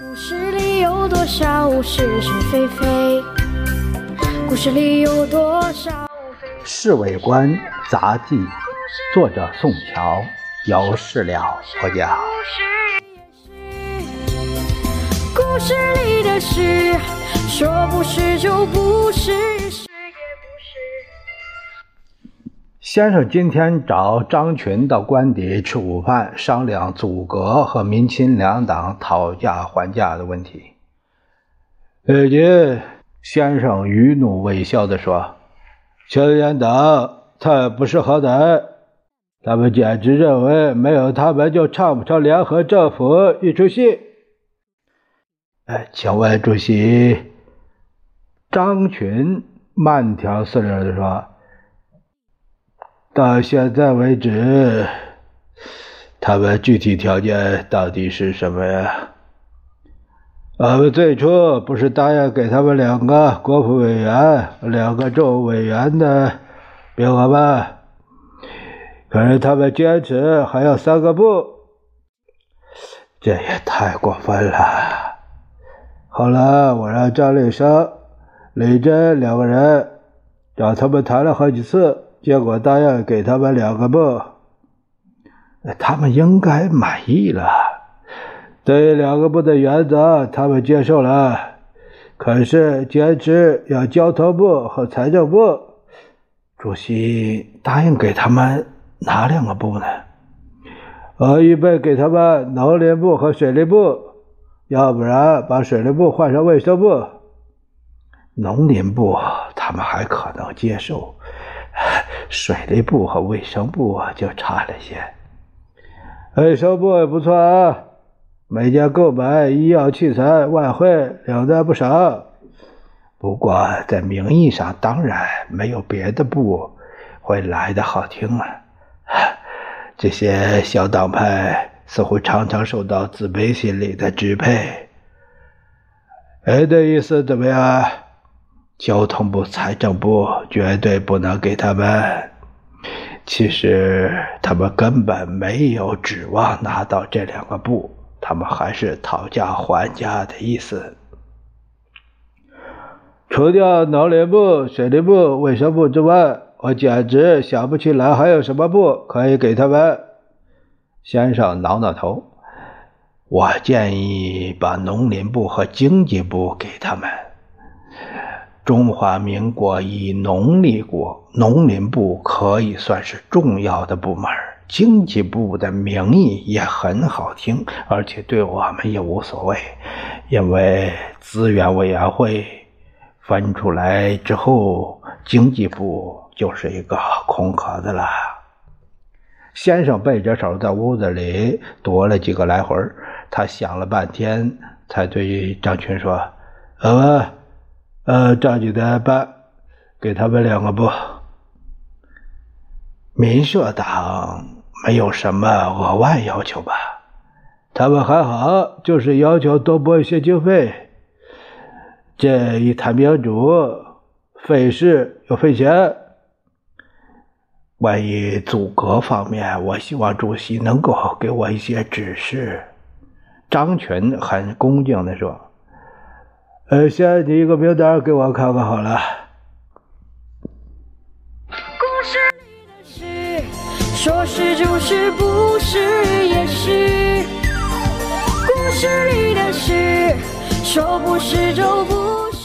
故事里有多少是是非非？故事里有多少？《侍卫官杂记》，作者宋乔，由事了播讲。故事里的事，说不是就不是，先生今天找张群到官邸吃午饭，商量阻隔和民亲两党讨价还价的问题。呃，这先生余怒未消地说：“小两党太不识好歹，他们简直认为没有他们就唱不成联合政府一出戏。”哎，请问主席，张群慢条斯理地说。到现在为止，他们具体条件到底是什么呀？我们最初不是答应给他们两个国府委员、两个州委员的名额吗？可是他们坚持还要三个部，这也太过分了。后来我让张立生、李真两个人找他们谈了好几次。结果答应给他们两个部，他们应该满意了。对两个部的原则，他们接受了，可是坚持要交通部和财政部。主席答应给他们哪两个部呢？我预备给他们农林部和水利部，要不然把水利部换成卫生部。农林部他们还可能接受。水利部和卫生部就差了些，卫生部也不错啊，每年购买医药器材外汇两单不少。不过在名义上，当然没有别的部会来的好听啊。这些小党派似乎常常受到自卑心理的支配。哎，的意思怎么样？交通部、财政部绝对不能给他们。其实他们根本没有指望拿到这两个部，他们还是讨价还价的意思。除掉农林部、水利部、卫生部之外，我简直想不起来还有什么部可以给他们。先生挠挠头，我建议把农林部和经济部给他们。中华民国以农立国，农林部可以算是重要的部门。经济部的名义也很好听，而且对我们也无所谓，因为资源委员会分出来之后，经济部就是一个空壳子了。先生背着手在屋子里踱了几个来回，他想了半天，才对张群说：“呃。”呃，照你的办，给他们两个部。民社党没有什么额外要求吧？他们还好，就是要求多拨一些经费。这一谈民主，费事又费钱。关于阻隔方面，我希望主席能够给我一些指示。张群很恭敬地说。呃，先你一个名单给我看看好了。故事里的事，说是就是，不是也是。故事里的事，说不是就不是，